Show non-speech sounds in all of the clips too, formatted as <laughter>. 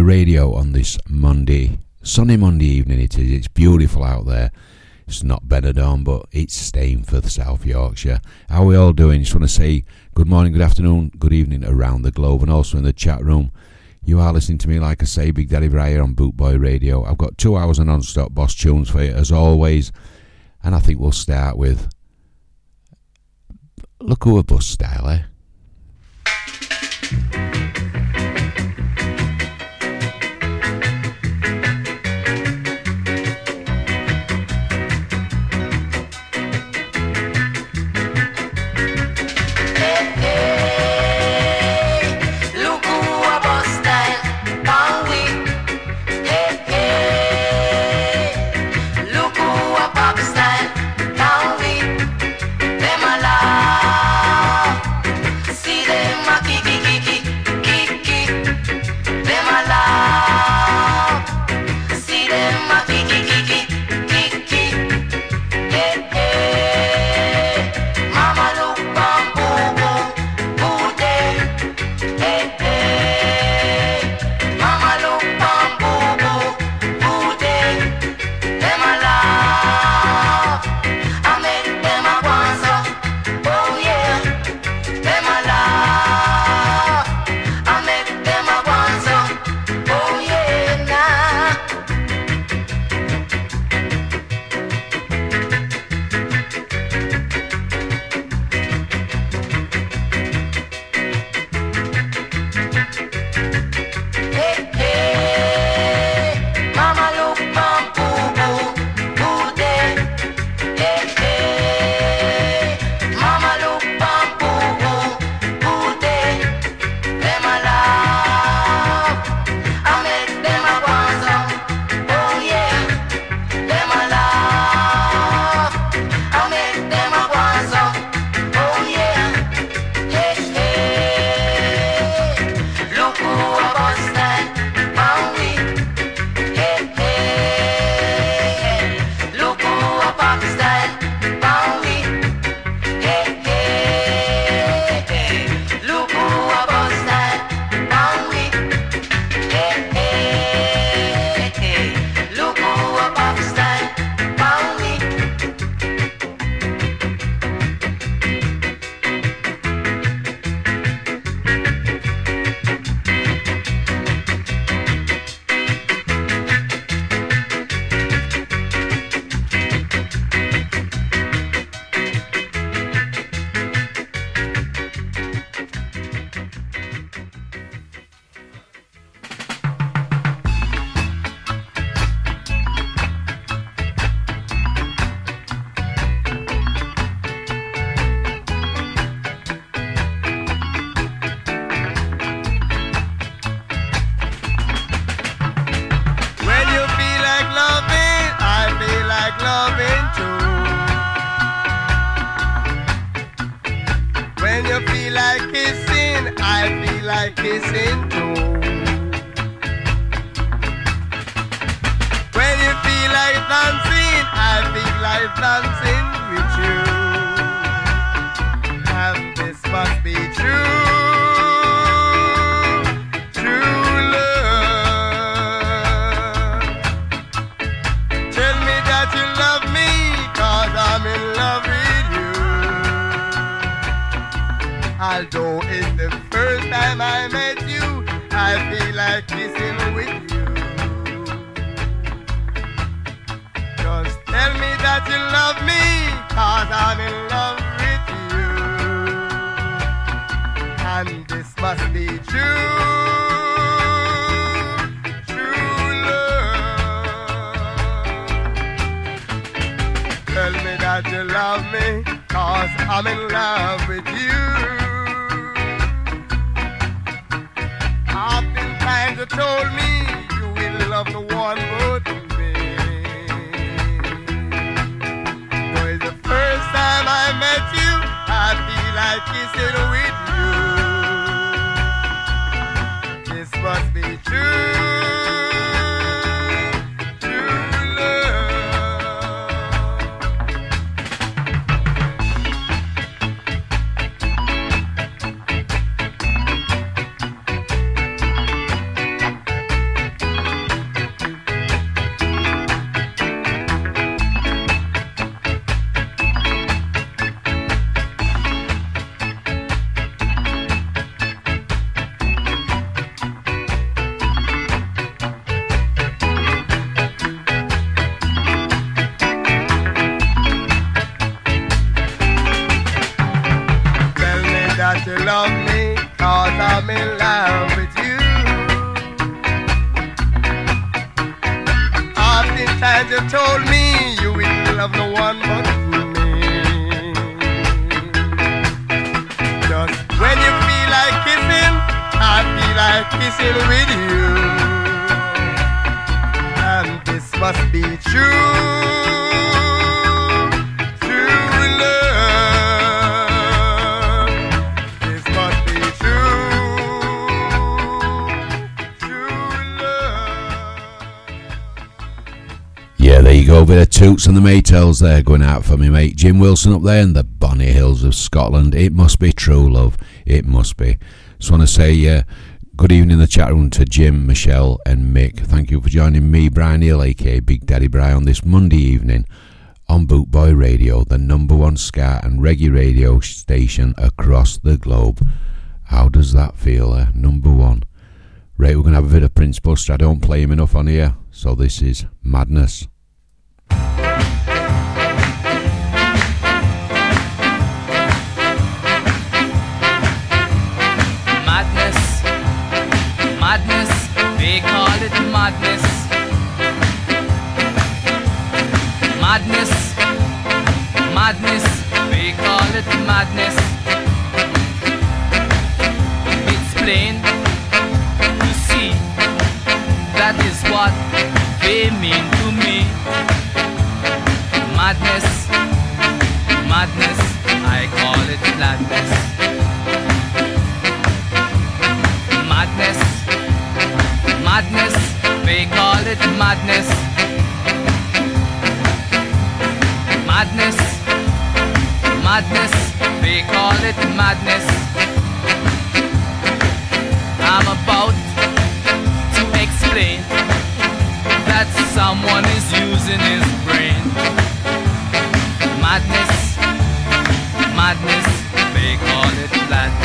Radio on this Monday, sunny Monday evening. It is. It's beautiful out there. It's not Benidorm, but it's Stainforth, South Yorkshire. How are we all doing? Just want to say good morning, good afternoon, good evening around the globe, and also in the chat room. You are listening to me, like I say, Big Daddy Brian on Bootboy Radio. I've got two hours of non-stop boss tunes for you, as always, and I think we'll start with Look Who a Bus Style, eh? Tell me that you love me, cause I'm in love with you. Oftentimes you told me you will love the one but me. Though the first time I met you, I feel like kissing with you. And the Maytals there going out for me, mate. Jim Wilson up there in the Bonny Hills of Scotland. It must be true love. It must be. Just want to say uh, good evening in the chat room to Jim, Michelle, and Mick. Thank you for joining me, Brian Hill, aka Big Daddy Brian, on this Monday evening on Bootboy Radio, the number one ska and reggae radio station across the globe. How does that feel, eh? Number one. Right, we're going to have a bit of Prince Buster. I don't play him enough on here, so this is. Madness, they call it madness. Madness, madness, they call it madness. It's plain to see that is what they mean to me. Madness, madness, I call it madness. They call it madness. Madness, madness, they call it madness. I'm about to explain that someone is using his brain. Madness, madness, they call it madness.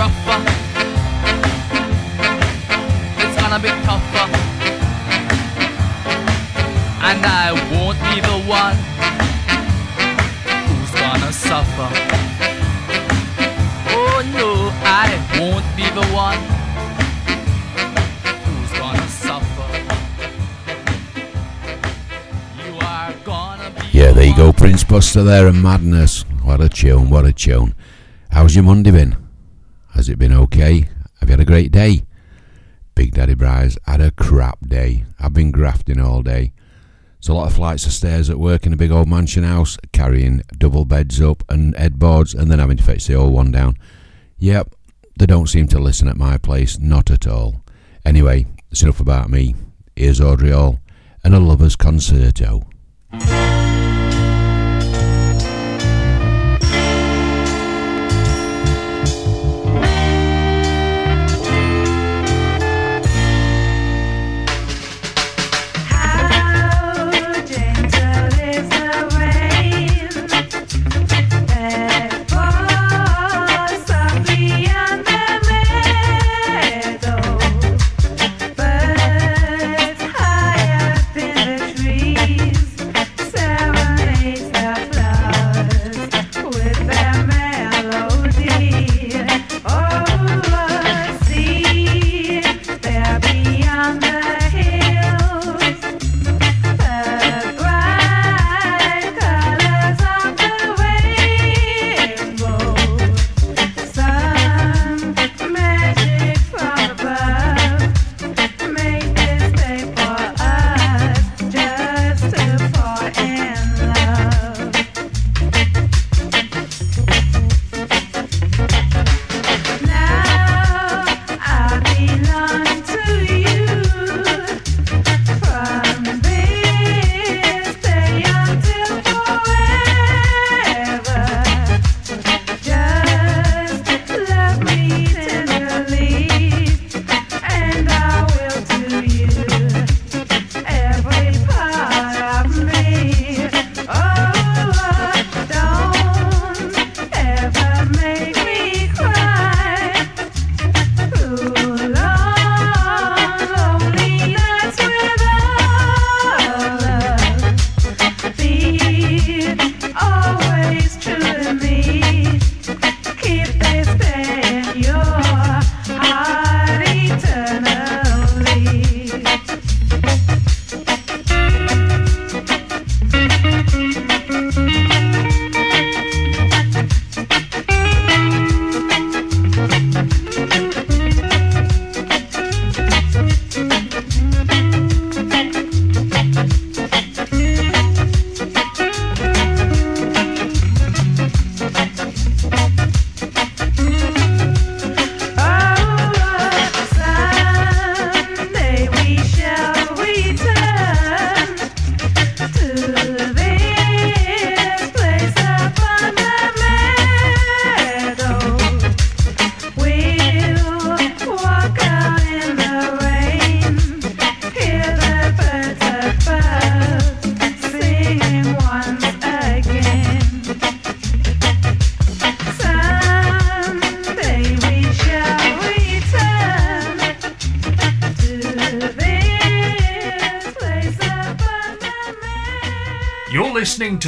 Rougher. It's gonna be tougher. And I won't be the one who's gonna suffer. Oh no, I won't be the one who's gonna suffer. You are gonna be Yeah, there you go. Prince Buster there and Madness. What a tune, what a tune. How's your Monday been? Okay? Have you had a great day? Big Daddy Bri's had a crap day. I've been grafting all day. It's a lot of flights of stairs at work in a big old mansion house, carrying double beds up and headboards, and then having to fetch the old one down. Yep, they don't seem to listen at my place, not at all. Anyway, it's enough about me. Here's Audrey Hall and a lover's concerto.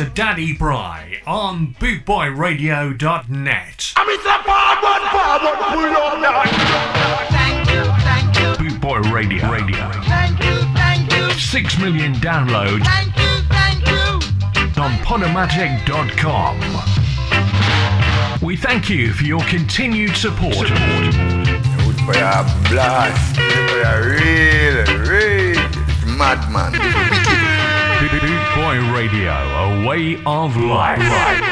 To Daddy Bri on bootboyradio.net. I'm Mr. Forward, forward, pull up now. Thank you, thank you, Bootboy Radio. Radio. thank you, thank you, Six million downloads thank you, thank you. on Podomatic.com. We thank you for your continued support. Good for your blast, good for your real, real madman. Boot Boy Radio, a way of life.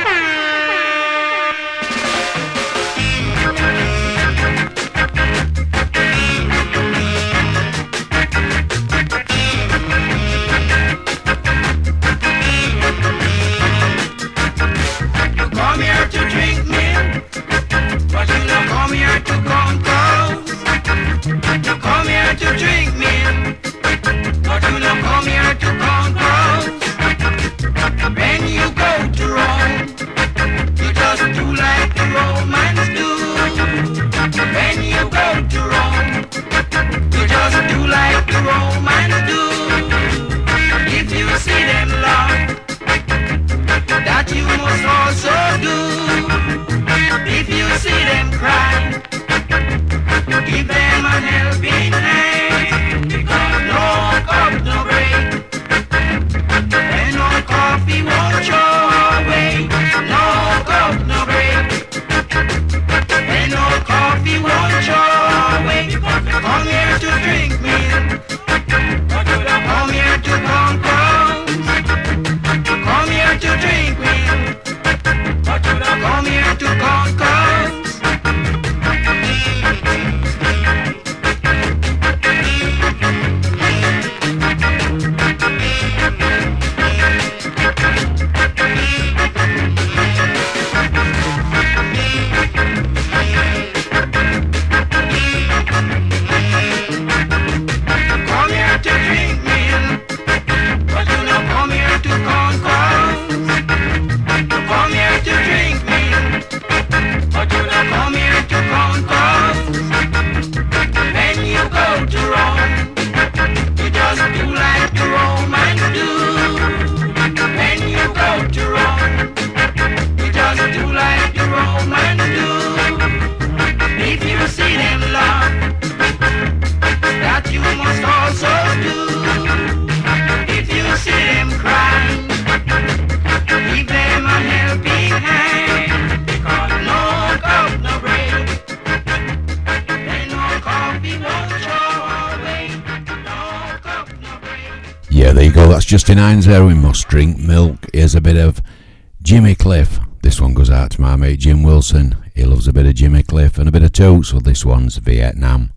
Justin Hinds there. We must drink milk. Here's a bit of Jimmy Cliff. This one goes out to my mate Jim Wilson. He loves a bit of Jimmy Cliff and a bit of Toots. So this one's Vietnam.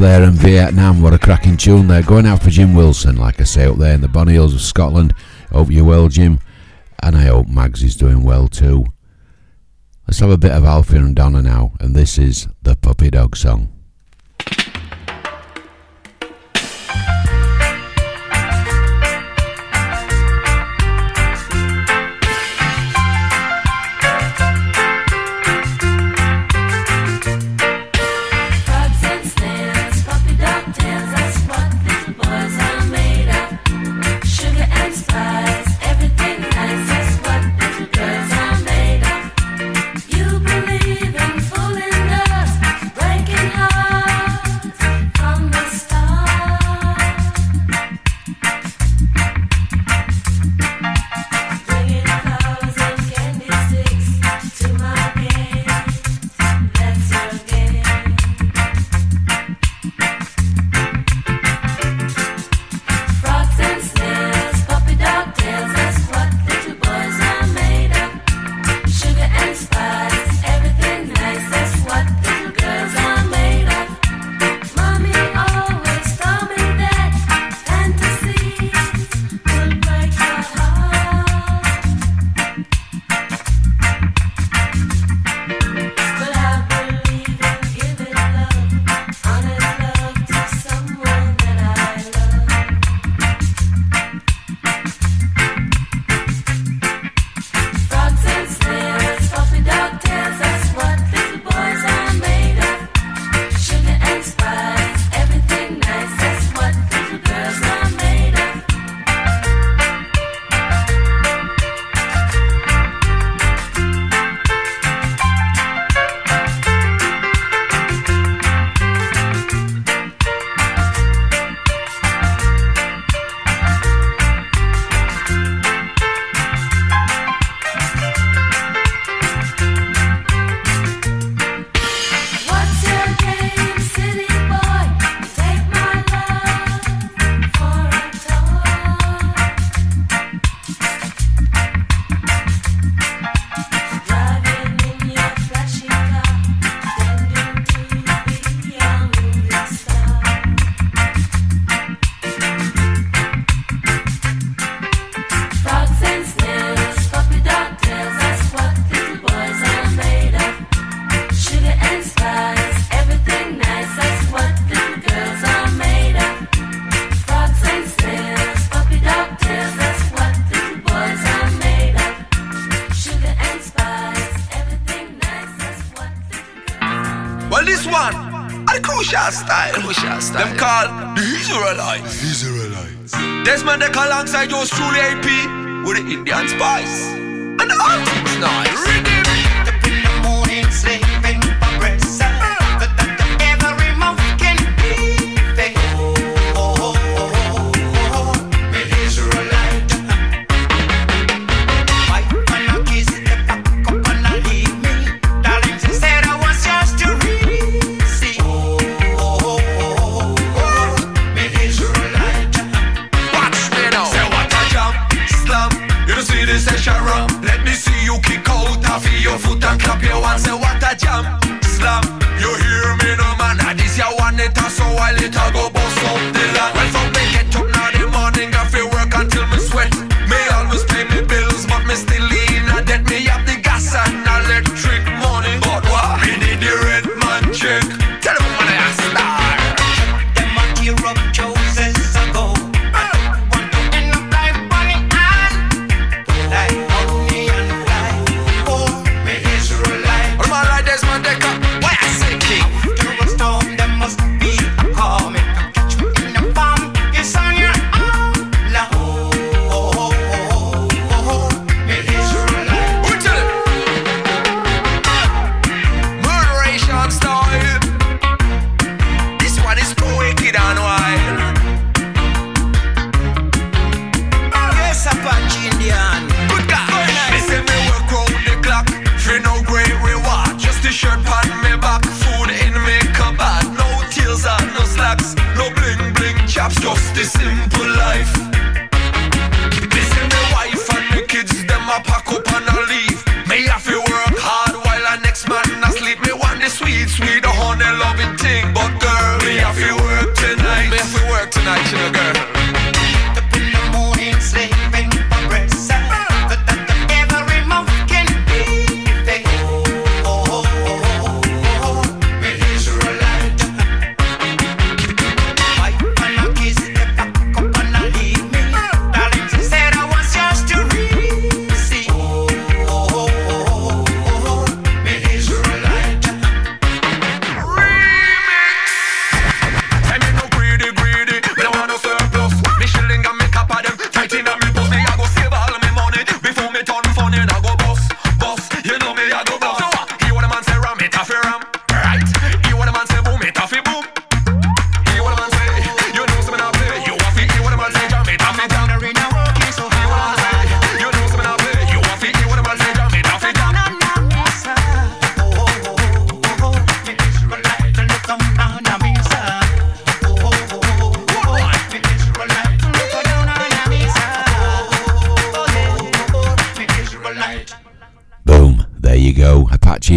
There and Vietnam. What a cracking tune there. Going out for Jim Wilson, like I say, up there in the Bonny Hills of Scotland. Hope you're well, Jim. And I hope Mags is doing well too. Let's have a bit of Alfie and Donna now, and this is the Puppy Dog song.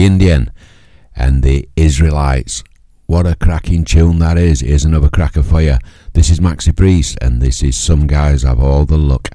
Indian and the Israelites. What a cracking tune that is. Here's another cracker for you. This is Maxi Priest, and this is Some Guys Have All the Luck.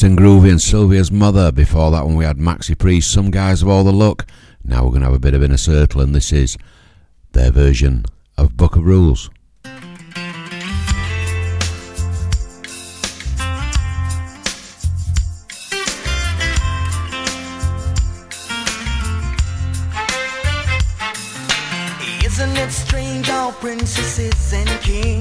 And Groovy and Sylvia's Mother. Before that one, we had Maxi Priest, Some Guys Have All the Luck. Now we're going to have a bit of Inner Circle, and this is their version of Book of Rules. Isn't it strange how princesses and kings?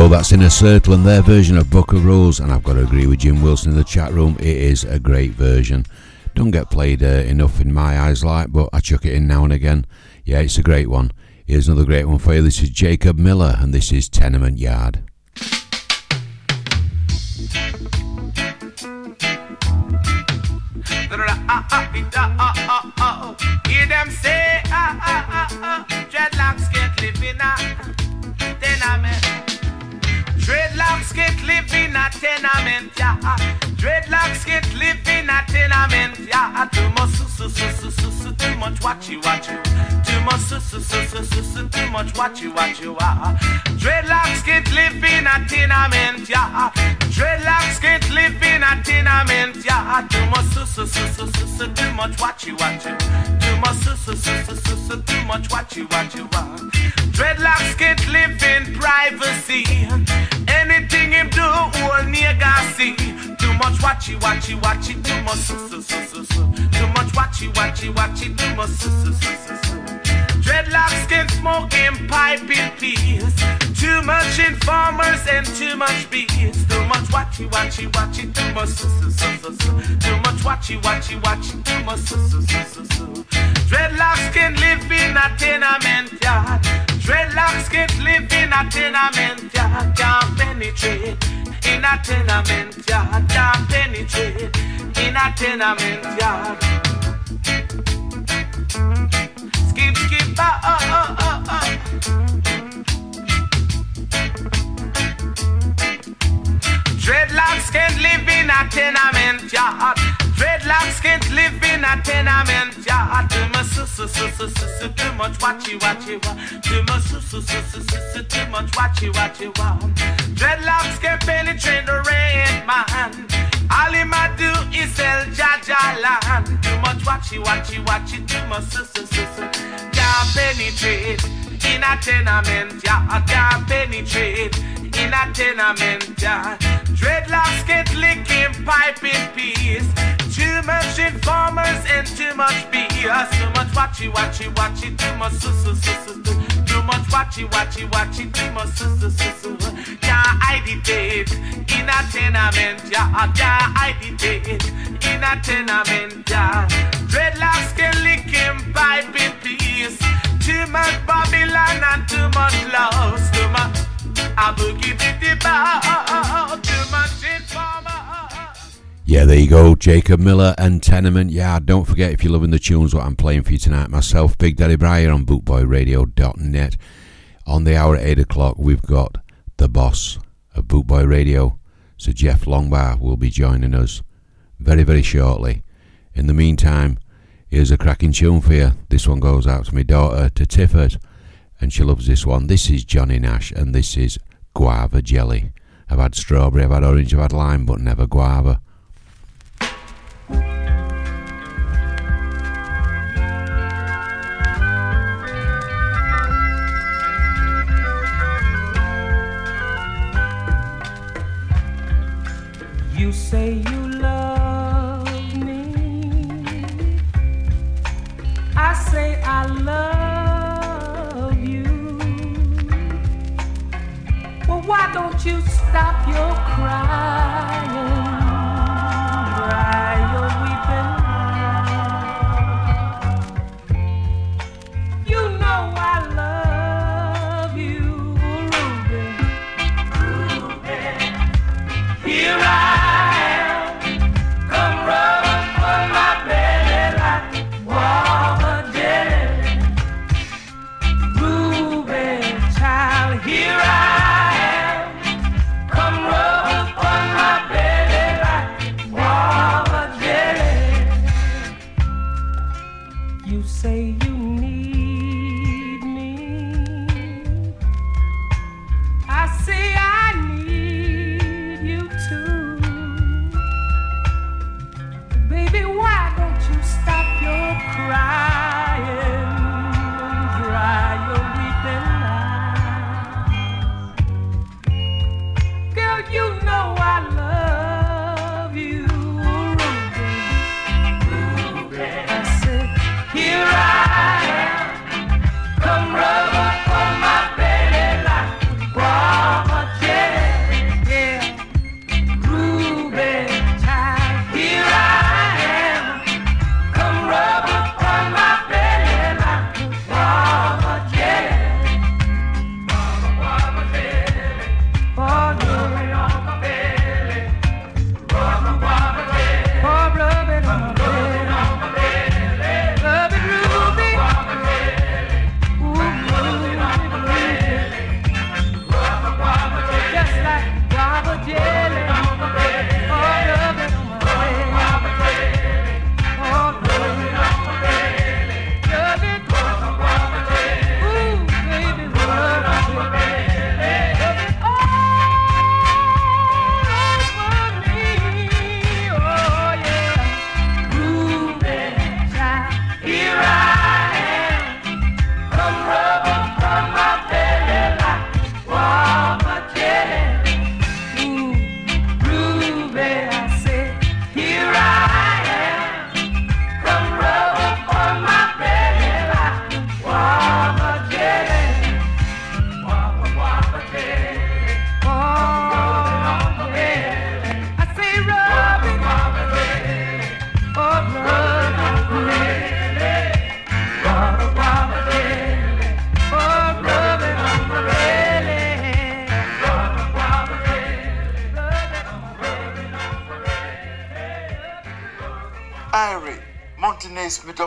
Go. That's Inner Circle and their version of Book of Rules. And I've got to agree with Jim Wilson in the chat room. It is a great version. Don't get played uh, enough in my eyes, like, but I chuck it in now and again. Yeah, it's a great one. Here's another great one for you. This is Jacob Miller, and this is Tenement Yard. Too much watchy watchy. Too much too much watchy watchy. Dreadlocks can't live in a tenement, yeah. Dreadlocks can't live in a tenement, yeah. Too much su su su su su su, too much watchy watchy. Too much su su su su su su, too much watchy watchy. Ah. Dreadlocks can't live in privacy. Anything him do, all nigga see. Too much watchy watchy watchy, too much su su su su su. Too much watchy watchy watchy, too much su su su su su. Dreadlocks can smoke and pipe in peace. Too much informers and too much beats. Too much watchy watchy watchy, too much su su su su su. Too much watchy watchy watchy, too much su su su su su. Dreadlocks can live in a tenement yard. Dreadlocks can't live in a tenement yard. Can't penetrate in a tenement yard. Can't penetrate in a tenement yard. Skip, skip, Dreadlocks can't live in a tenement yard. Dreadlocks can't live in a tenement yard. Too much su su su su su su, too much watchy watchy wa. Too much su su su su su su, too much watchy watchy wa. Dreadlocks can't penetrate the red man. All him a do is sell Jaja land. Too much watchy watchy watchy, too much su su su su. Can't penetrate in a tenement yard. Can't penetrate in a tenement yard. Dreadlocks get licking pipe in peace. Too much informers and too much BS. Too much watchy watchy watchy. Too much su su su su. Too much watchy watchy watchy. Too much su su su su. Can't agitate in a tenement yard. Can't agitate in a tenement yard. Dreadlocks get licking pipe in peace. Too much Babylon and too much loss. Too much. Yeah, there you go, Jacob Miller and Tenement Yard. Don't forget if you're loving the tunes, what I'm playing for you tonight, myself, Big Daddy Bri on bootboyradio.net. On the hour at 8 o'clock, we've got the boss of Bootboy Radio, Sir Jeff Longbar, will be joining us very, very shortly. In the meantime, here's a cracking tune for you. This one goes out to my daughter, to Tiffert, and she loves this one. This is Johnny Nash, and this is Guava Jelly. I've had strawberry, I've had orange, I've had lime, but never guava. You say you love me. I say I love why don't you stop your crying?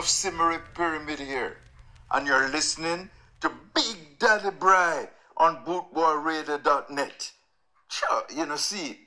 Of Pyramid here, and you're listening to Big Daddy Bri on bootboyradio.net. Sure, you know, see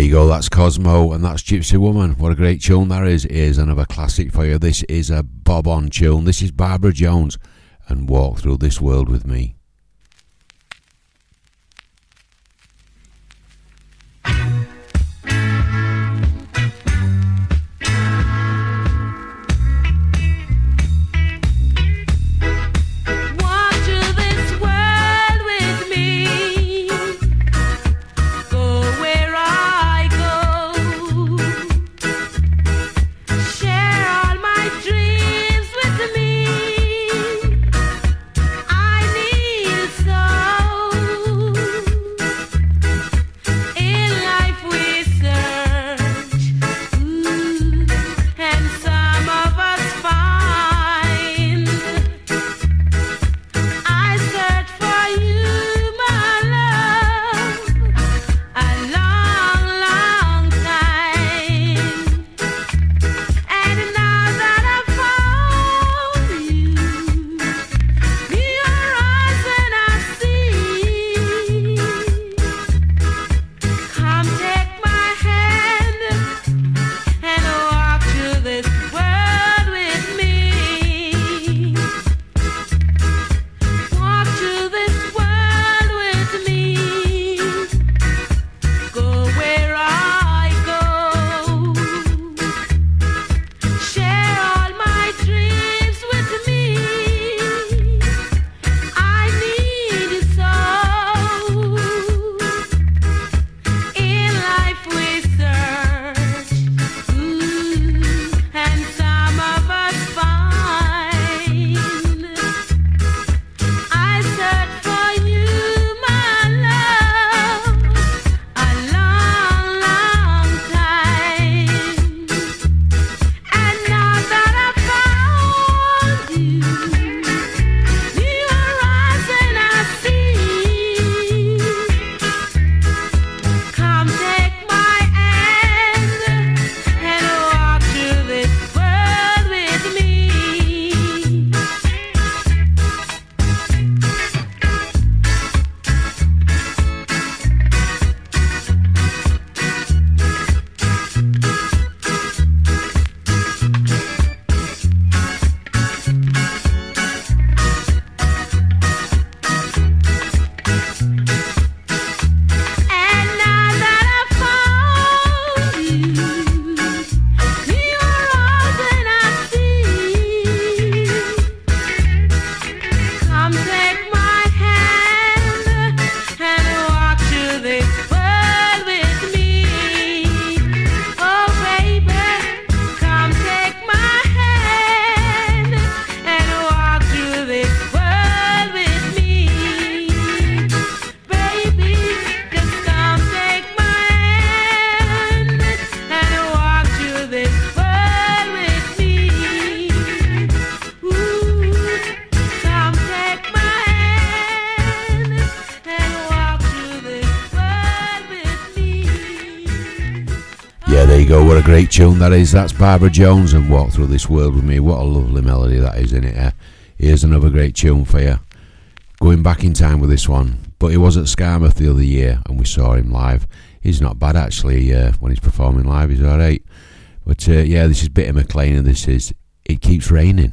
there you go. That's Cosmo and that's Gypsy Woman. What a great tune that is. Here's another classic for you. This is a Bob on tune. This is Barbara Jones and Walk Through This World with Me. Great tune that is. That's Barbara Jones and Walk Through This World with Me. What a lovely melody that is in it. Uh, here's another great tune for you. Going back in time with this one, but he was at Skamouth the other year and we saw him live. He's not bad actually uh, when he's performing live. He's all right. But uh, yeah, this is Bitty McLean and this is It Keeps Raining.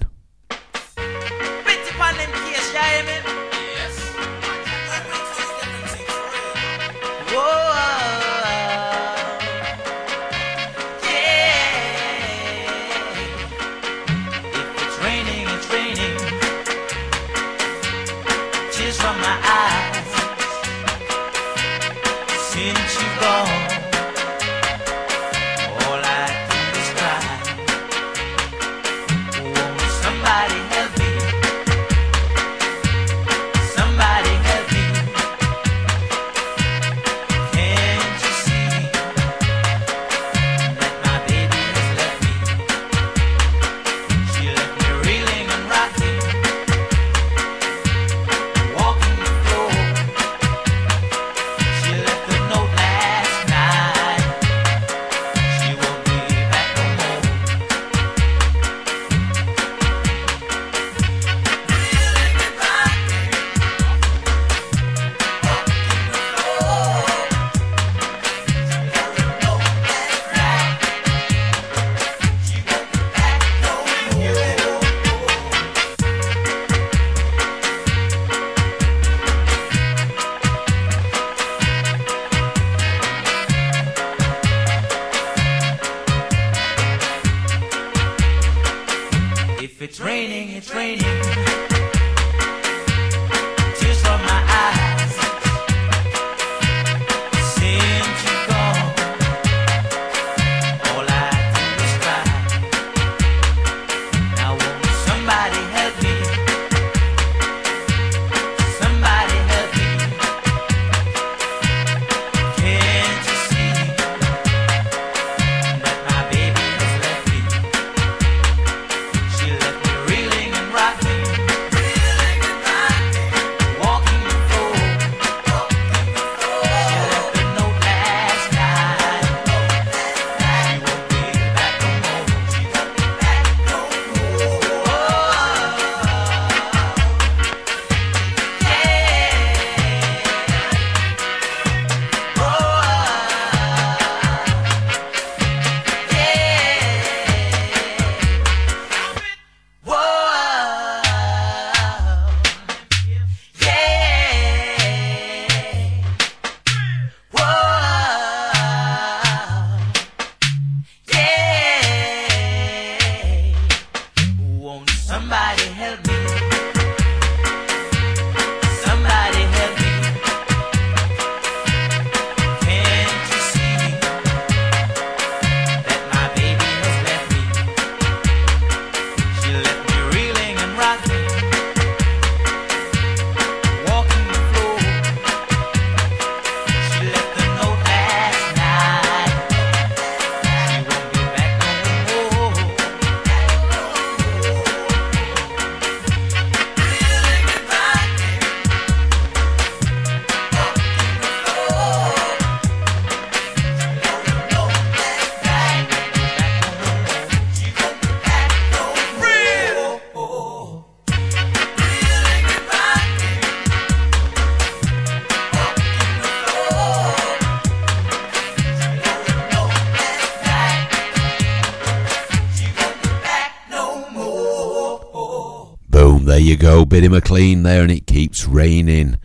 Go, Bitty McLean there, and it keeps raining.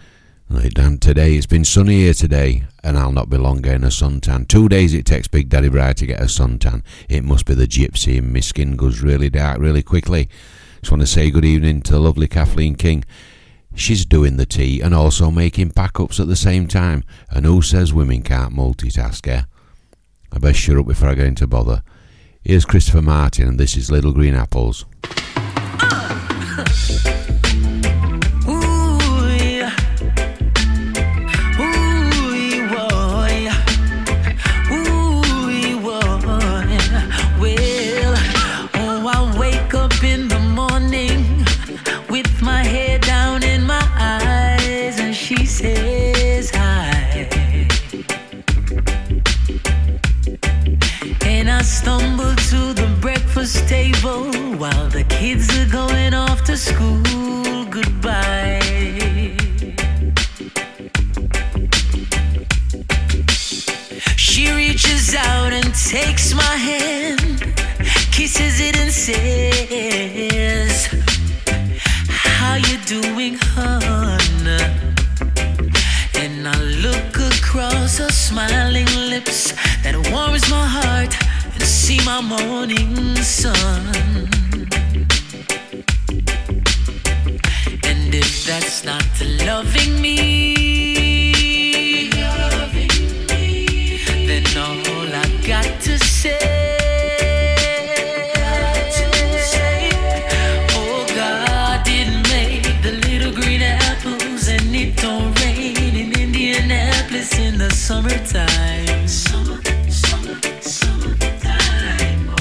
Down today, it's been sunny here today, and I'll not be long getting a suntan. Two days it takes Big Daddy Bri to get a suntan. It must be the gypsy, and my skin goes really dark really quickly. Just want to say good evening to the lovely Kathleen King. She's doing the tea and also making pack ups at the same time. And who says women can't multitask, eh? I best shut up before I get into bother. Here's Christopher Martin, and this is Little Green Apples. <laughs> kisses it and says, How you doing, hon? And I look across her smiling lips that warms my heart and see my morning sun. And if that's not loving me, summertime. Summer, summer, summertime.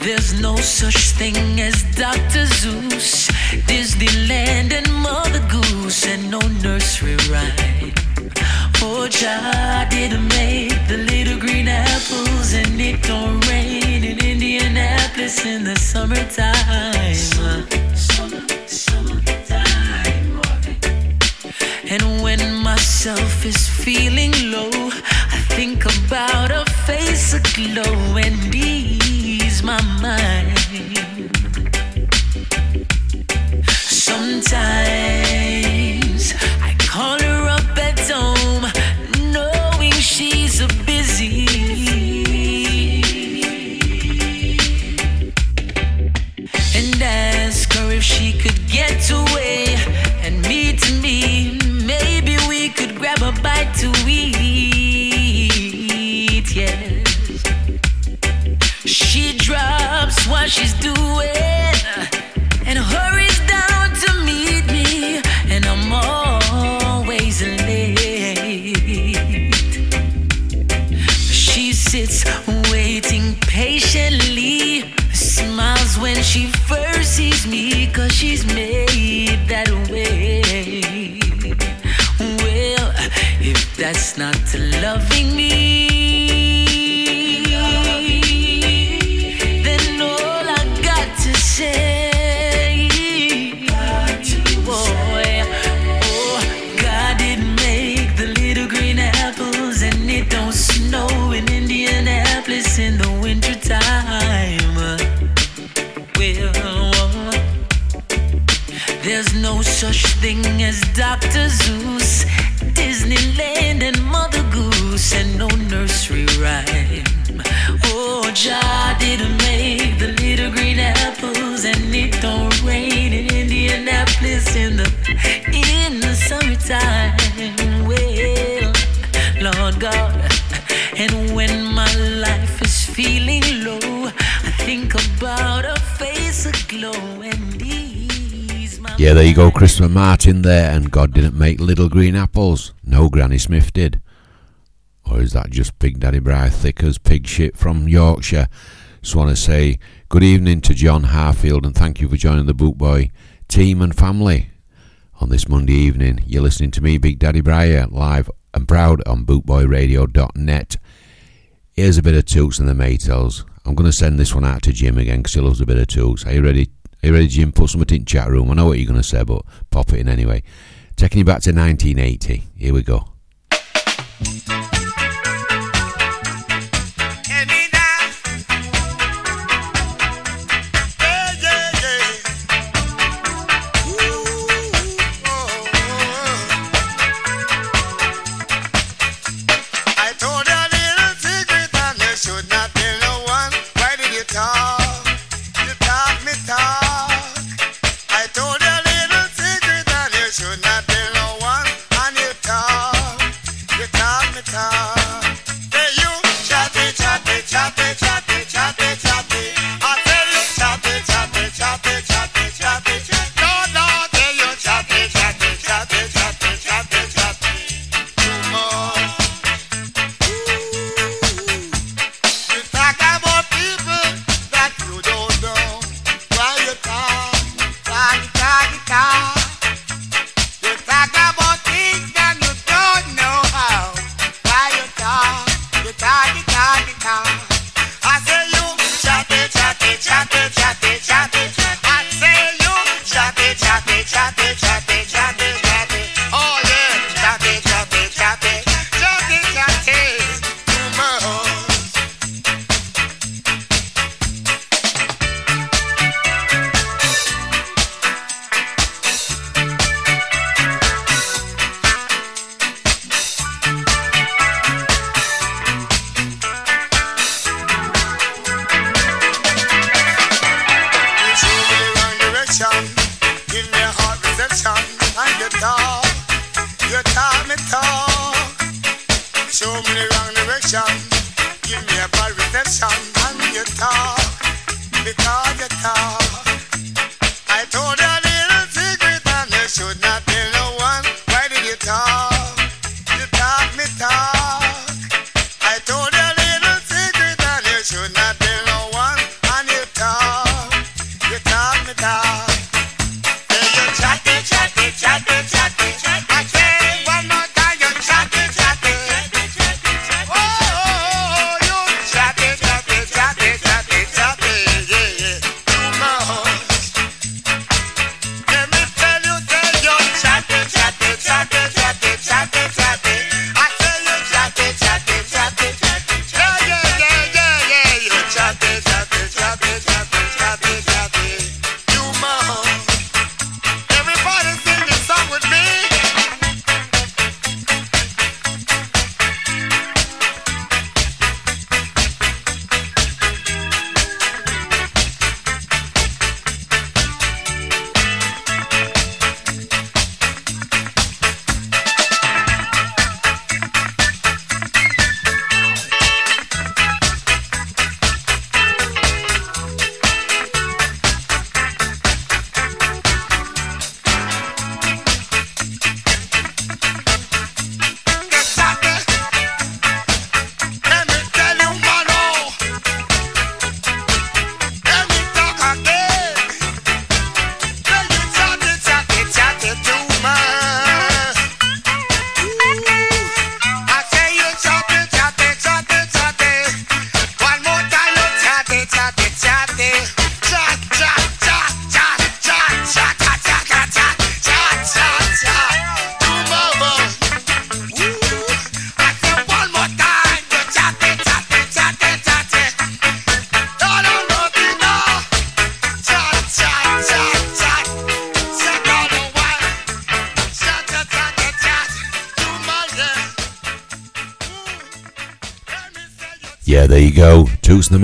There's no such thing as Dr. Seuss, Disneyland, and Mother Goose, and no nursery rhyme. Oh, Jah didn't make the little green apples, and it don't rain in Indianapolis in the summertime. Summer, And when myself is feeling low, I think about a face aglow and ease my mind. Sometimes go, Christopher Martin there, and God didn't make little green apples. No, Granny Smith did. Or is that just Big Daddy Bri thick as pig shit from Yorkshire? Just want to say good evening to John Harfield and thank you for joining the Bootboy team and family on this Monday evening. You're listening to me, Big Daddy Briar, live and proud on bootboyradio.net. Here's a bit of Toots and the Maytals. I'm going to send this one out to Jim again because he loves a bit of Toots. Are you ready? Ready, Jim? Put something in chat room. I know what you're going to say, but pop it in anyway. Taking you back to 1980. Here we go. show me the wrong direction. Give me a bad redemption. And you talk, because you talk.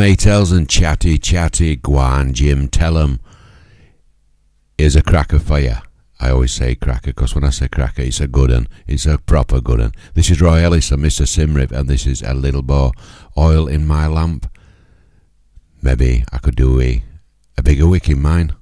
Maytals and Chatty Chatty Guan Jim tell 'em, is a cracker for you. I always say cracker because when I say cracker, it's a good one. It's a proper good one. This is Roy Ellis and Mr. Symarip, and this is a little more oil in my lamp. Maybe I could do a, a bigger wick in mine.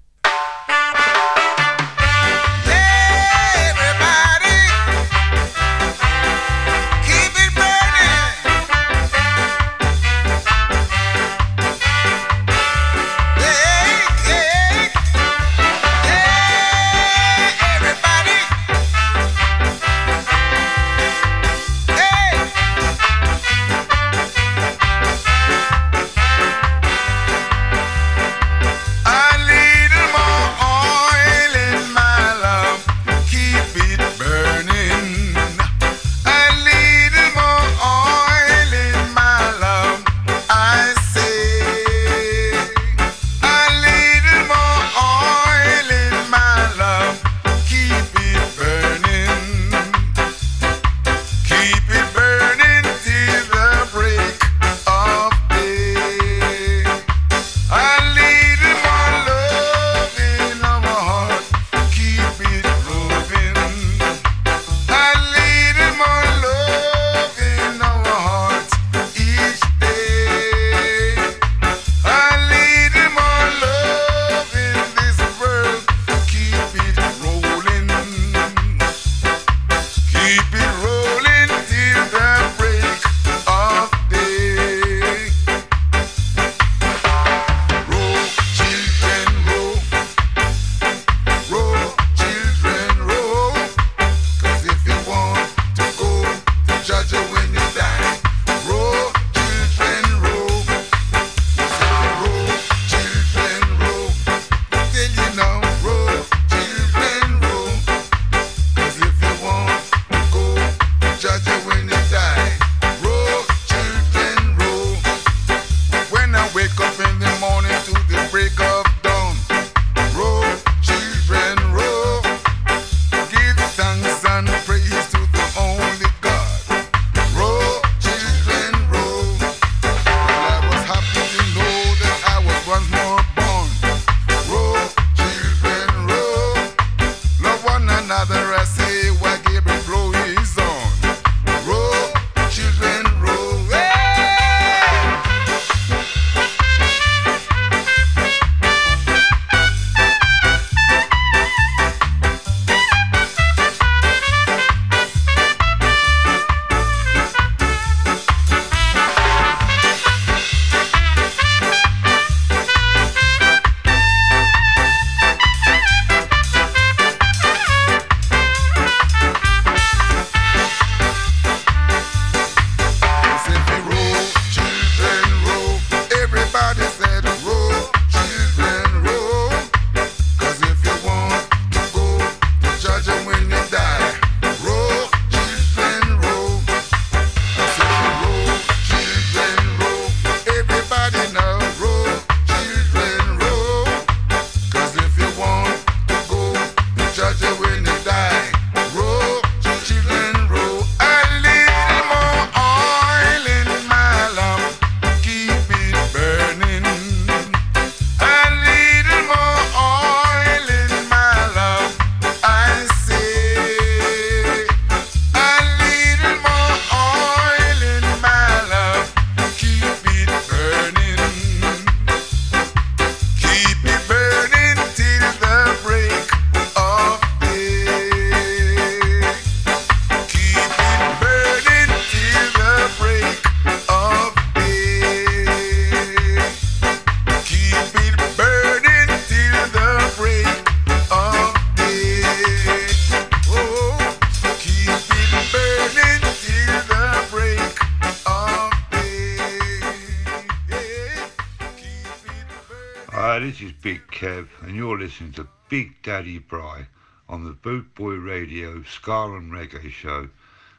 listen to Big Daddy Bri on the Boot Boy Radio Ska and Reggae Show.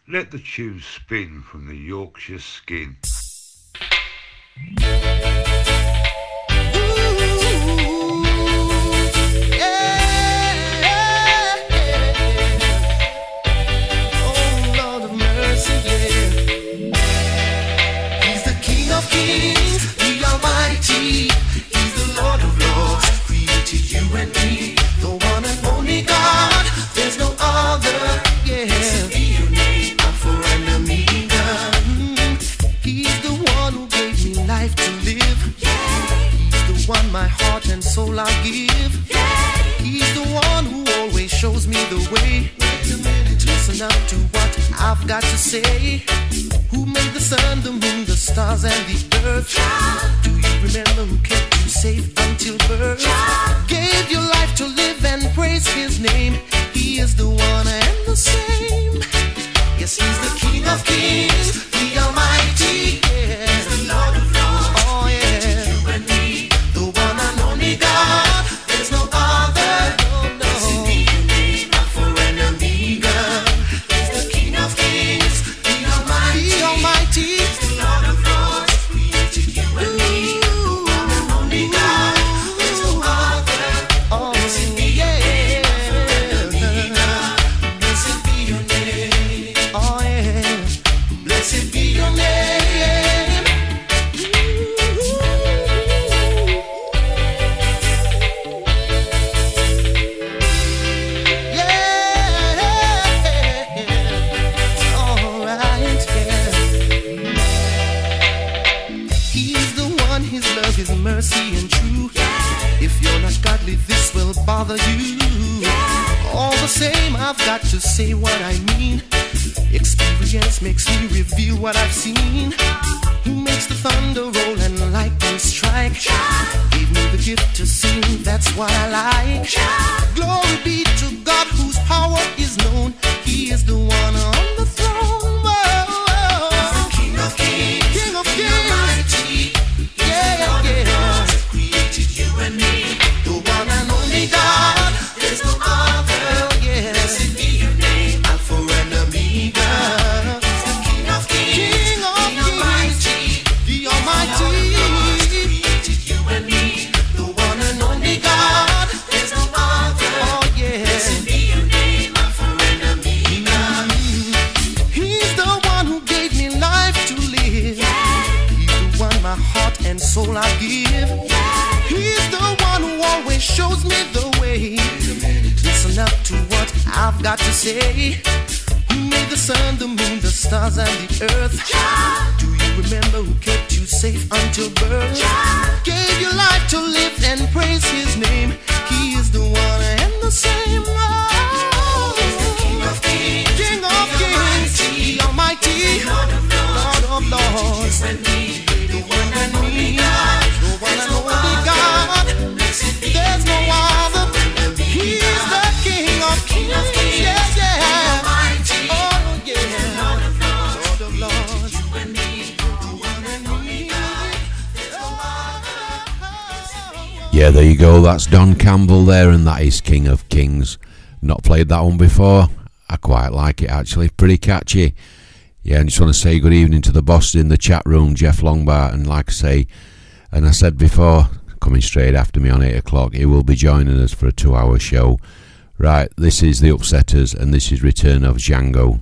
Let the tunes spin from the Yorkshire skin. Campbell there, and that is King of Kings. Not played that one before. I quite like it actually. Pretty catchy. Yeah, and just want to say good evening to the boss in the chat room, Jeff Longbar. And like I say, and I said before, coming straight after me on 8 o'clock, he will be joining us for a two hour show. Right, this is The Upsetters, and this is Return of Django.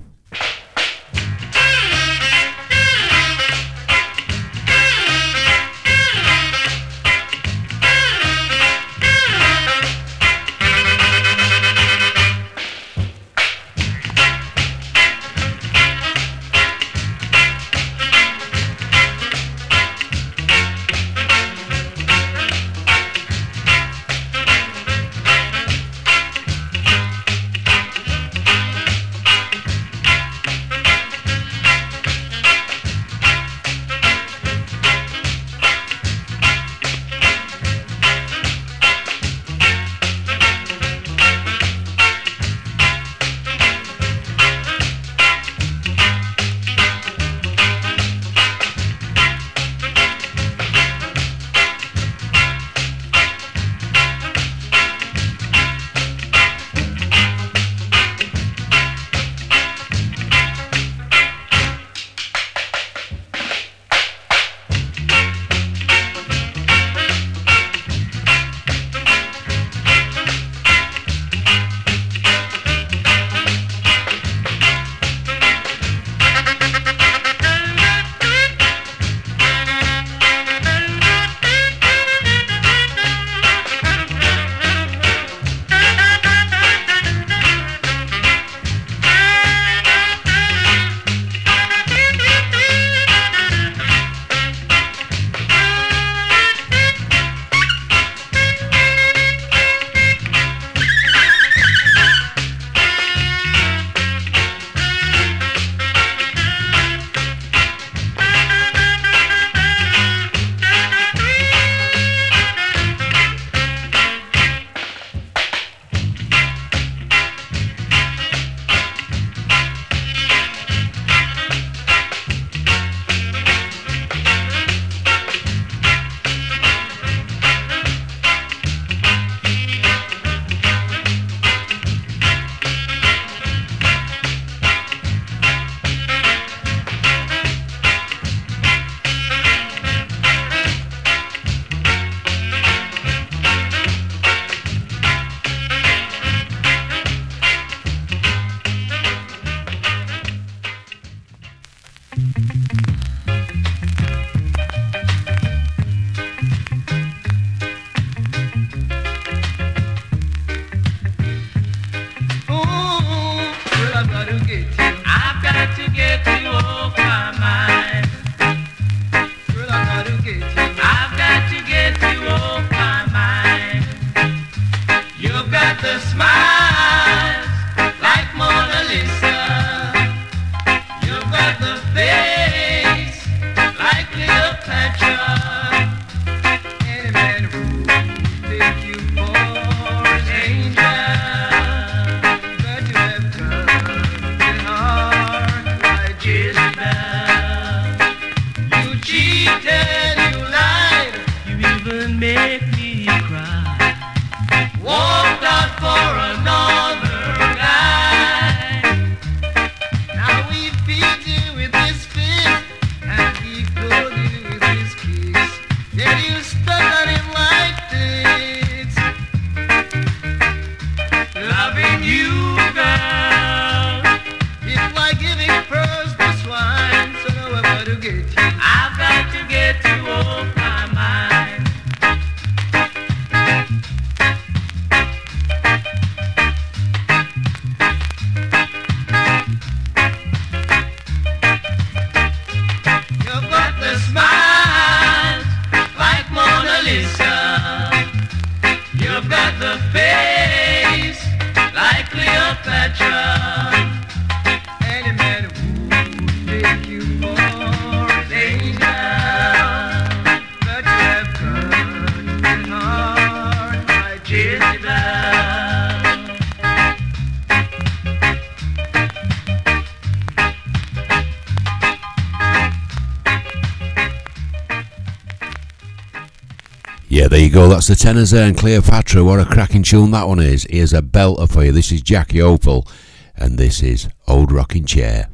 Go. That's the tenors there and Cleopatra. What a cracking tune that one is. Here's a belter for you. This is Jackie Opel, and this is Old Rocking Chair.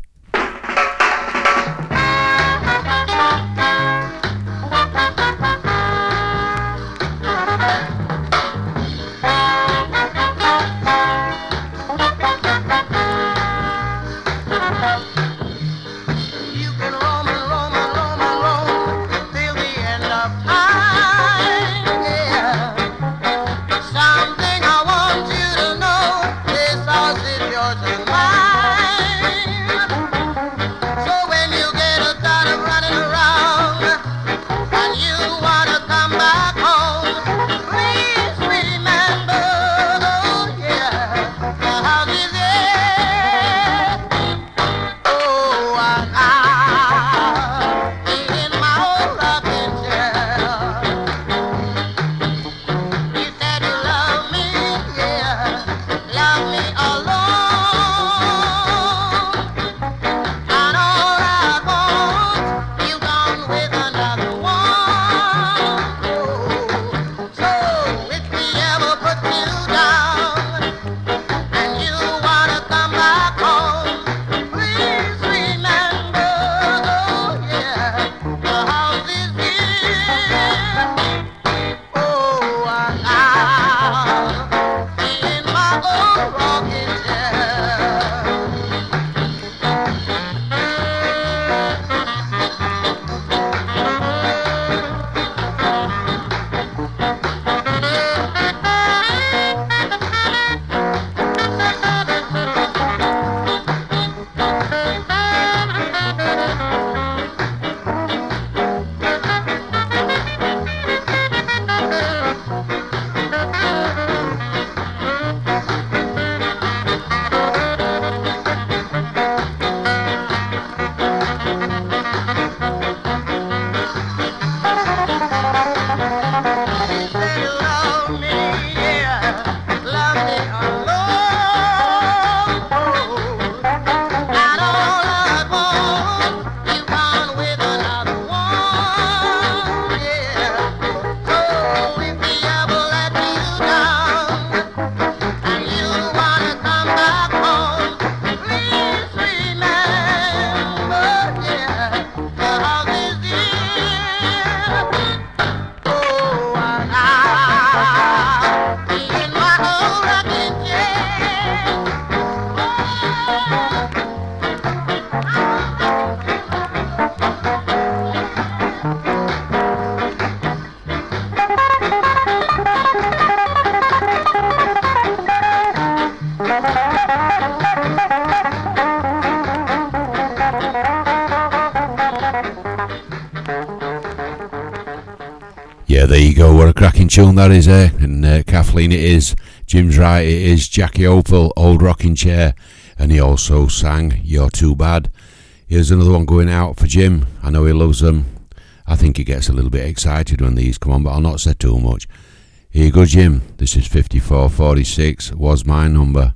Yeah, there you go. What a cracking tune that is, eh? And uh, Kathleen, it is. Jim's right, it is Jackie Opel, Old Rocking Chair. And he also sang You're Too Bad. Here's another one going out for Jim. I know he loves them. I think he gets a little bit excited when these come on, but I'll not say too much. Here you go, Jim. This is 5446, was my number.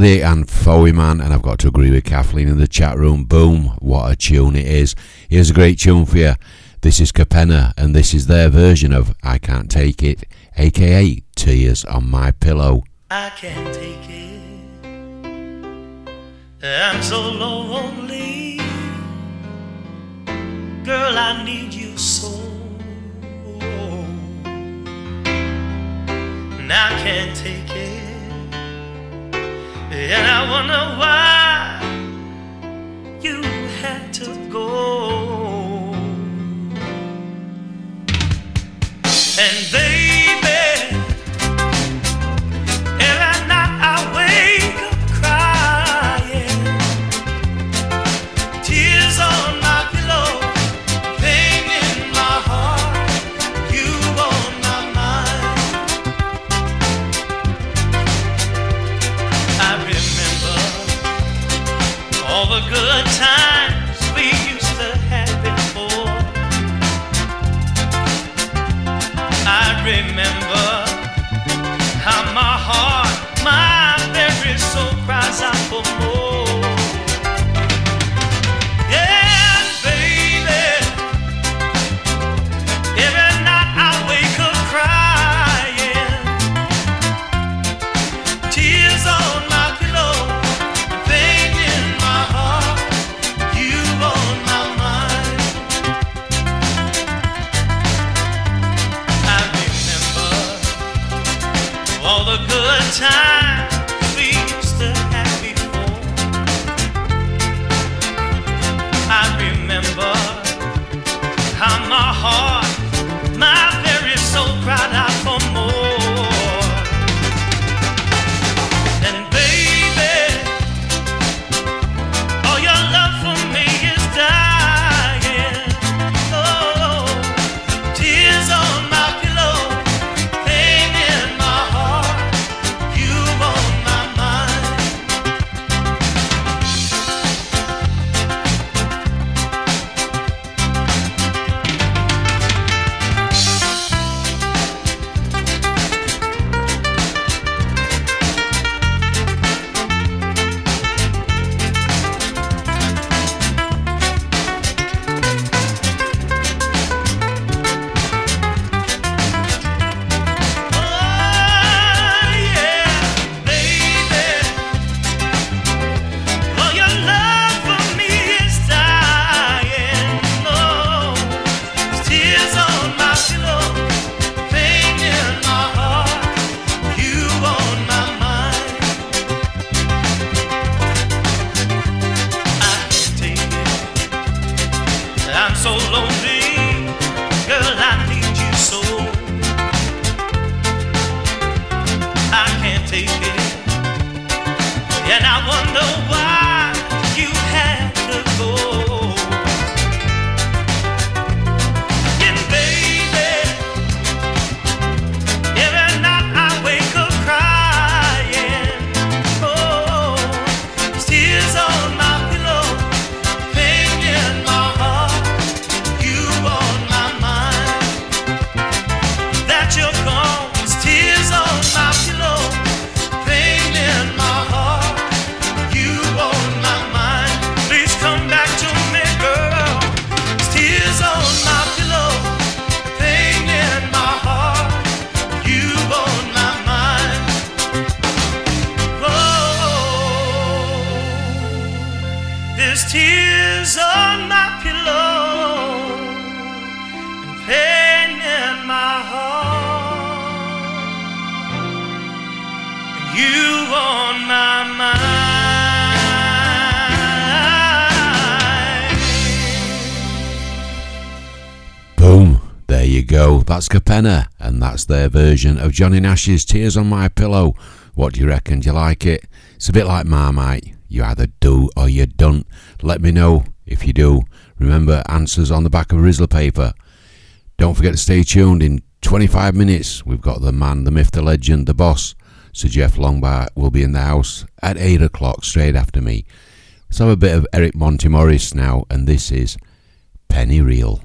Melody and Foey Man, and I've got to agree with Kathleen in the chat room. Boom, what a tune it is. Here's a great tune for you. This is Capenna, and this is their version of I Can't Take It, aka Tears on My Pillow. I can't take it. I'm so lonely. Girl, I need And baby, Boom, there you go. That's Capenna, and that's their version of Johnny Nash's Tears on My Pillow. What do you reckon? Do you like it? It's a bit like Marmite. You either do or you don't. Let me know if you do. Remember, answers on the back of a Rizla paper. Don't forget to stay tuned. In 25 minutes, we've got the man, the myth, the legend, the boss. Sir Jeff Longbar will be in the house at 8 o'clock straight after me. Let's have a bit of Eric Monty Morris now, and this is Penny Reel.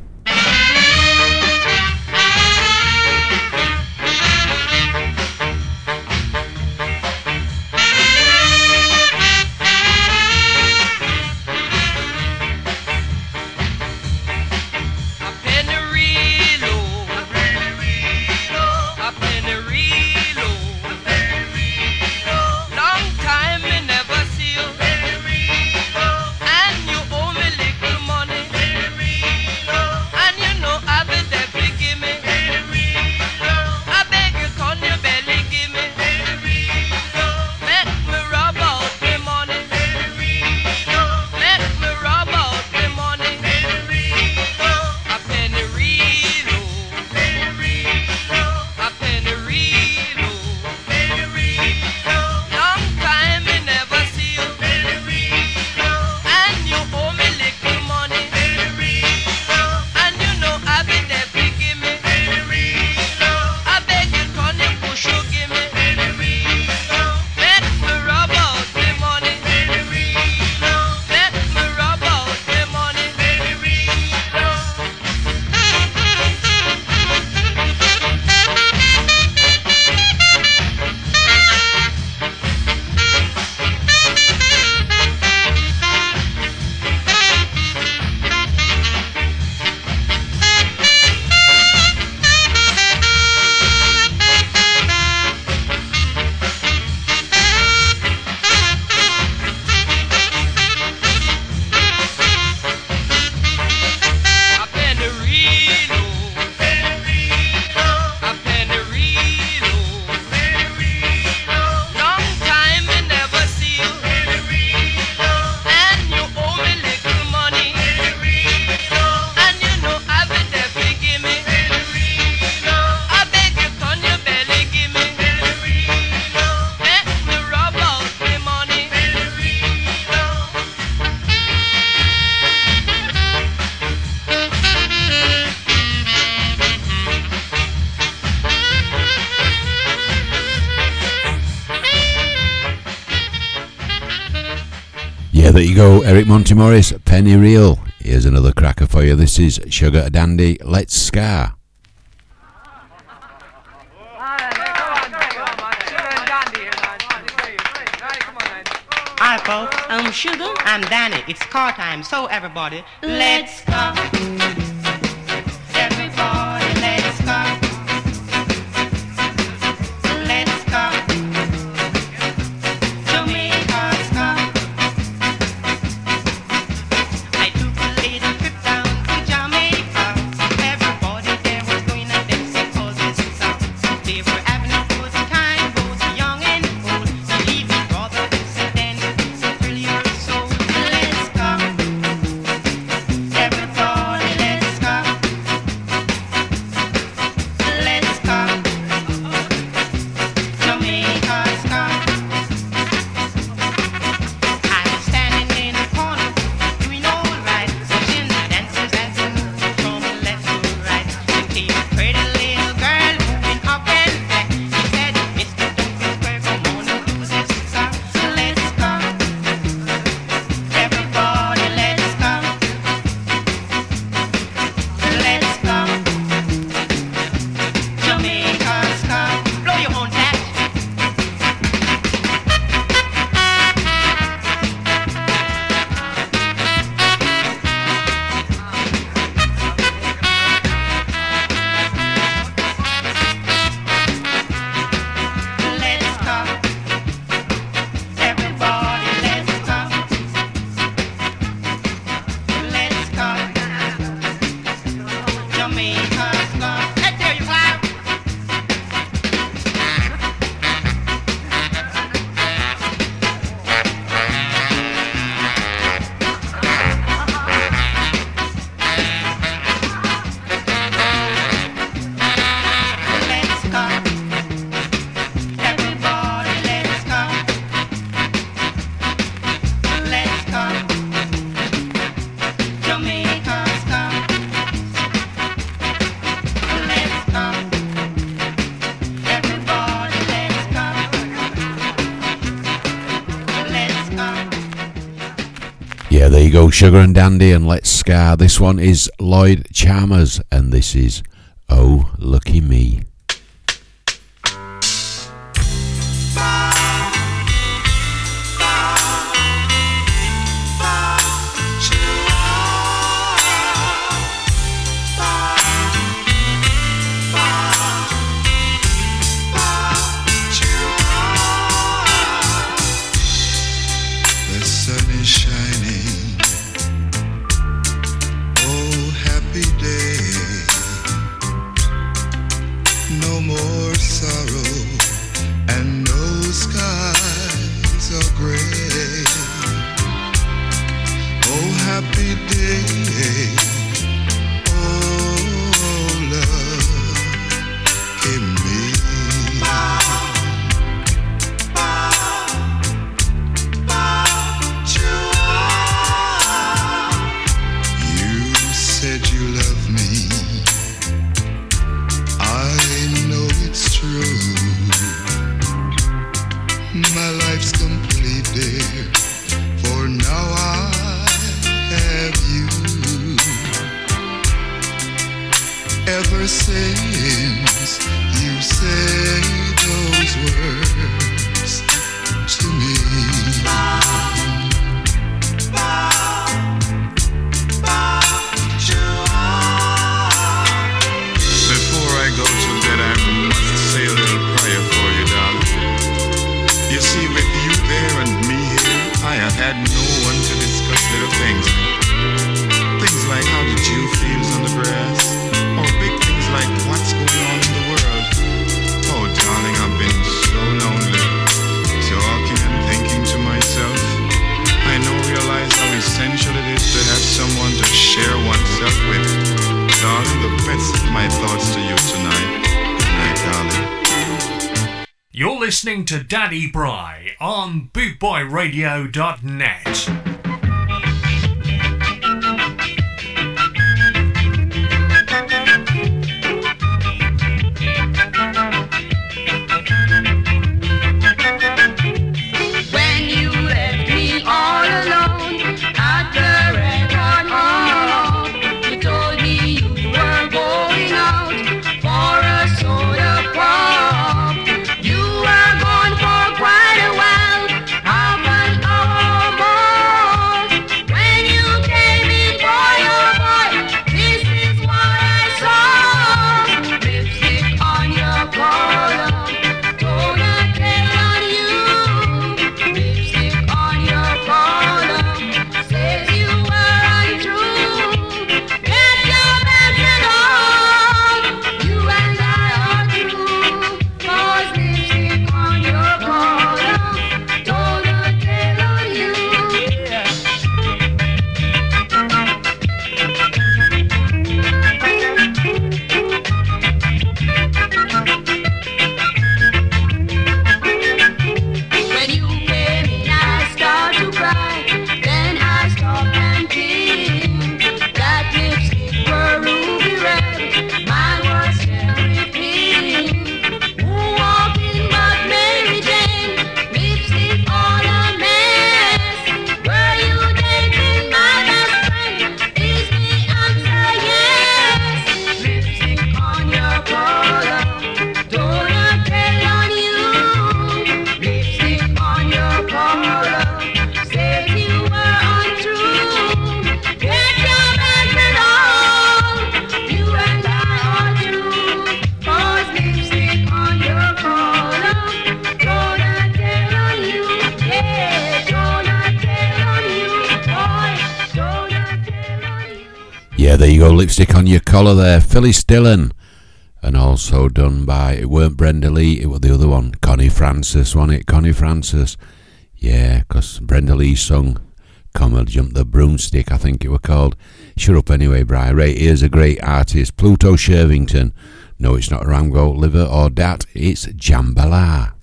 Eric Monty Morris, Penny Reel. Here's another cracker for you. This is Sugar Dandy, Let's Ska. Hi, folks. I'm Sugar. I'm Danny. It's car time, so everybody, let's Sugar and Dandy and Let's Ska. This one is Lloyd Chalmers, and this is listening to Daddy Bri on BootboyRadio.net. collar there, Phyllis Dillon. And also done by, it weren't Brenda Lee, it was the other one, Connie Francis, wasn't it? Connie Francis. Yeah, 'cause Brenda Lee sung Come and Jump the Broomstick, I think it were called. Shut up anyway, Bri. Right, here's a great artist, Pluto Shervington. No, it's not Rango, Liver, or Dat, it's Jambalaya.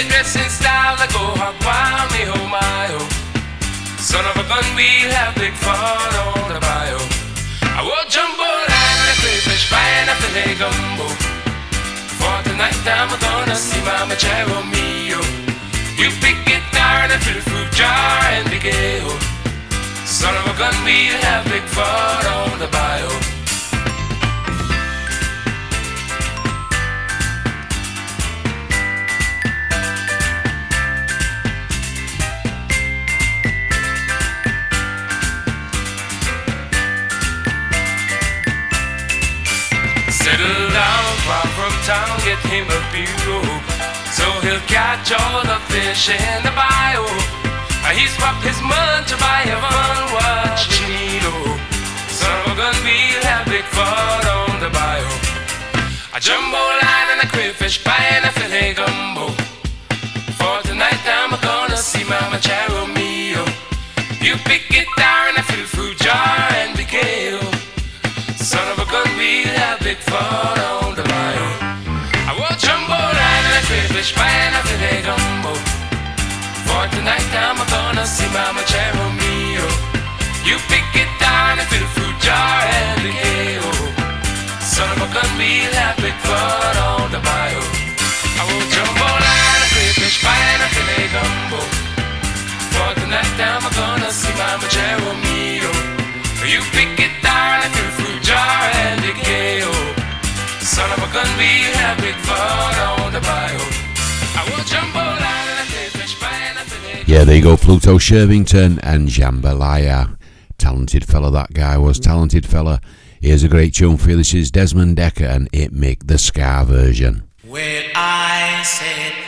They dress in style like go hog wild, me oh my oh. Son of a gun, we'll have big fun on the bayou. I will jumbo line a crayfish pie and a filet gumbo. For tonight I'm gonna see Mama Cheromeo. You pick guitar and a fiddle fruit jar and big ale. Son of a gun, we'll have big fun on the bayou. He'll catch all the fish in the bayou. Uh, He swapped his mud to buy a fun watch Chinito. Son of a gun, we'll have big fun on the bayou. A jumbo line and a crayfish pie and a filet gumbo. For tonight I'm gonna see Mama Charomeo. You pick guitar and a fill fruit jar and be kale. Son of a gun, we'll have big fun see Mama Cheromeo. You pick guitar and a fill fruit jar and be kale. Son of a gun, we'll have big fun on the bayou. I want jumbo line, a crayfish pie and a filet gumbo. For tonight I'm gonna see Mama Cheromeo. You pick guitar and a fill fruit jar and a kale. Son of a gun, we'll have big fun on the bayou. Yeah, there you go, Pluto Shervington and Jambalaya. Talented fella, that guy was. Talented fella. Here's a great tune for you. This is Desmond Dekker and It Make the Ska version. When I said,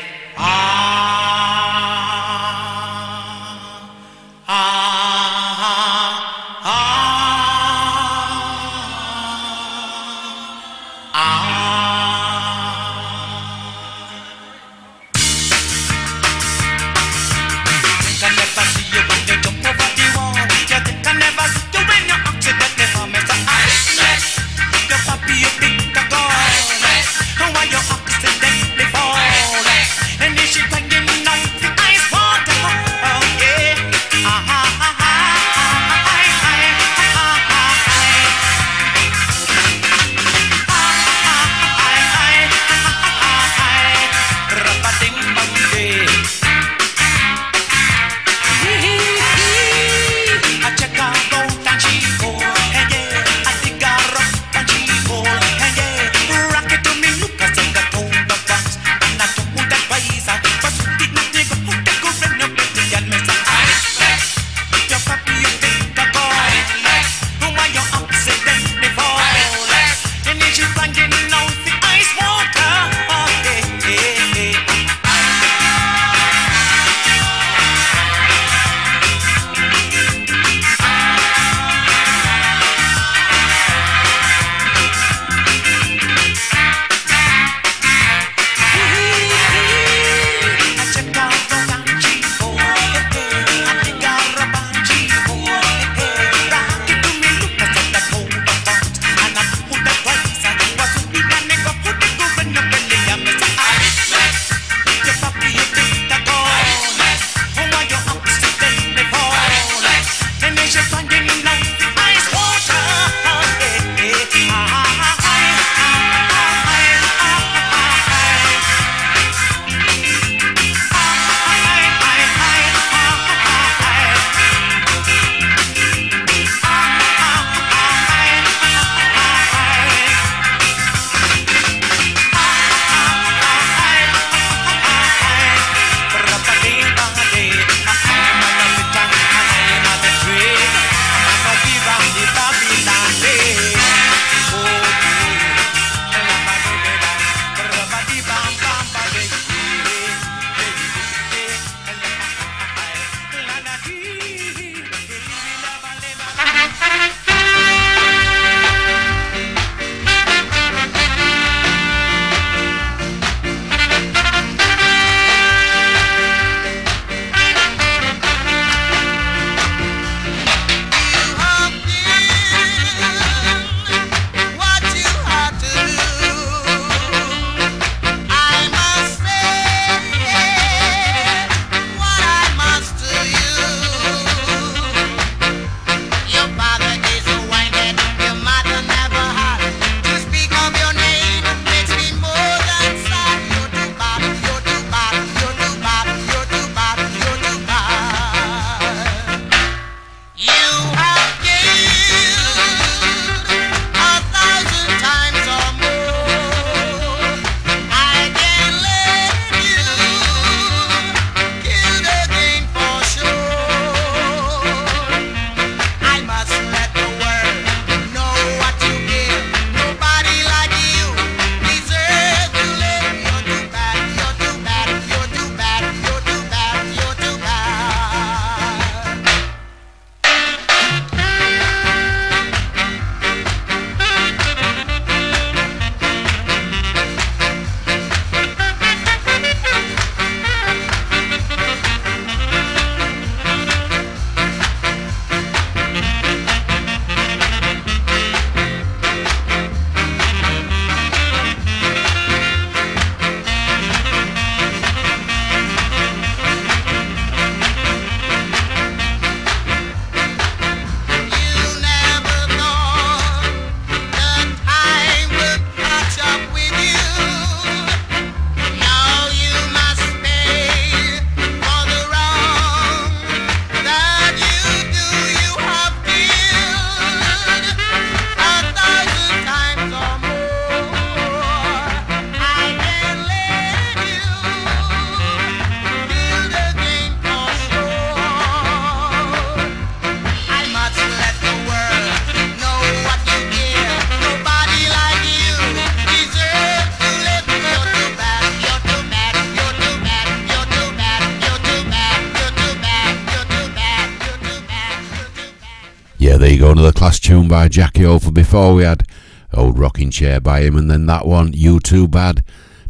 Jackie Opel. Before we had Old Rocking Chair by him, and then that one, You Too Bad.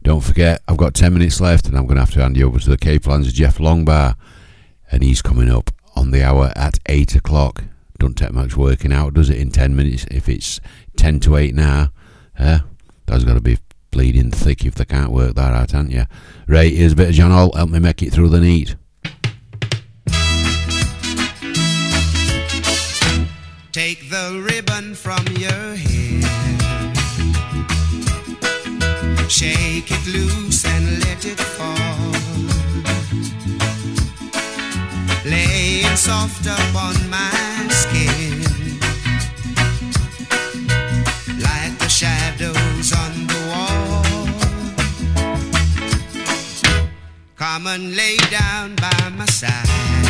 Don't forget, I've got 10 minutes left, and I'm going to have to hand you over to the Cape Lands Jeff Longbar. And he's coming up on the hour at 8 o'clock. Don't take much working out, does it, in 10 minutes? If it's 10 to 8 now, eh? That's got to be bleeding thick if they can't work that out, haven't you? Right, here's a bit of John Holt. Help me make it through the neat. Upon my skin. Like the shadows on the wall. Come and lay down by my side.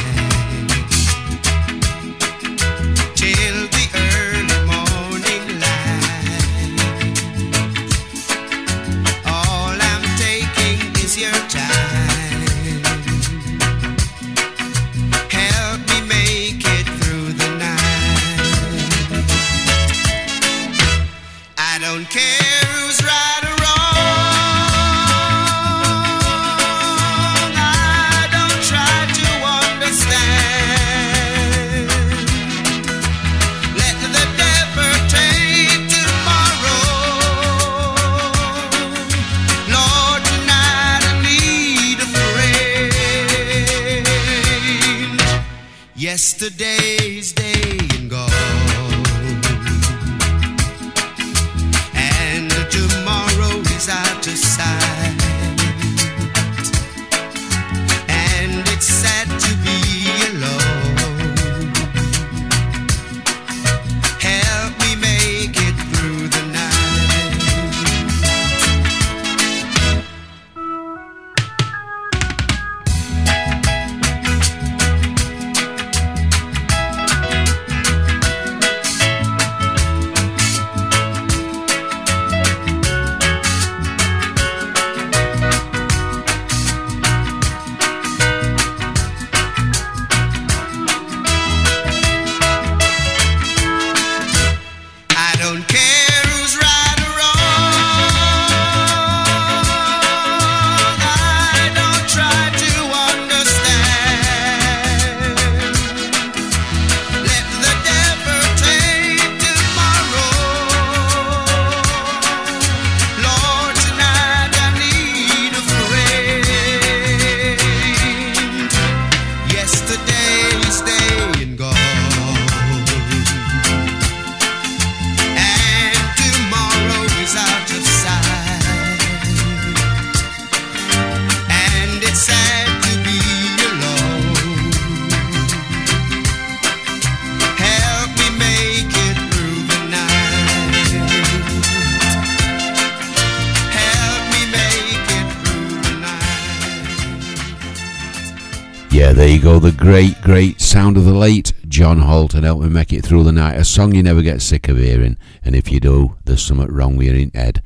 And help me make it through the night. A song you never get sick of hearing, and if you do, there's something wrong with your head.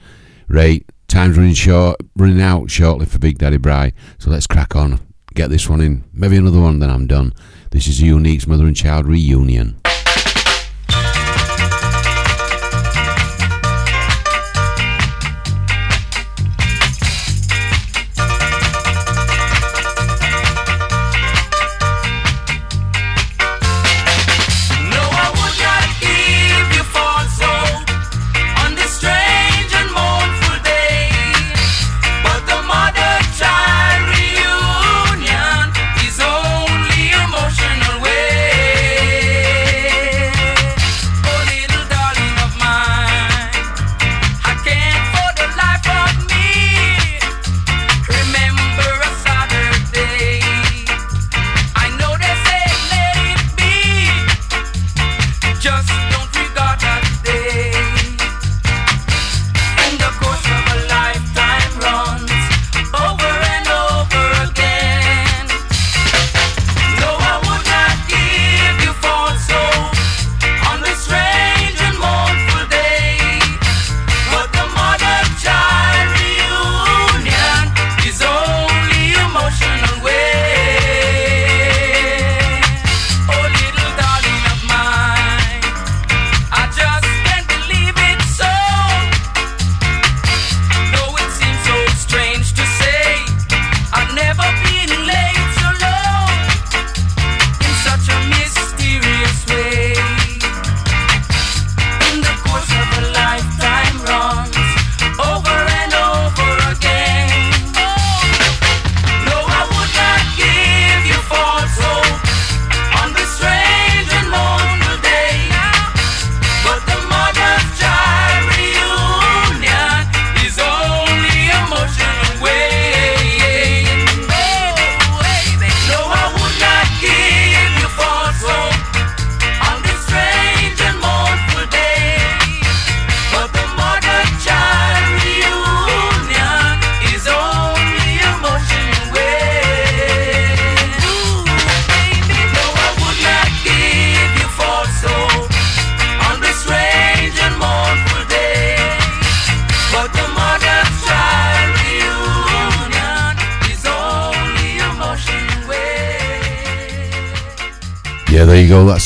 Right, time's running short, running out shortly for Big Daddy Bri. So let's crack on. Get this one in, maybe another one, then I'm done. This is Unique's Mother and Child reunion.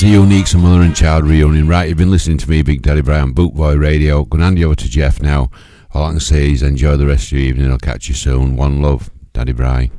That's the Unique Mother and Child reunion. Right, you've been listening to me, Big Daddy Brown, Boot Boy Radio. Going to hand you over to Jeff now. All I can say is enjoy the rest of your evening. I'll catch you soon. One love, Daddy Bri.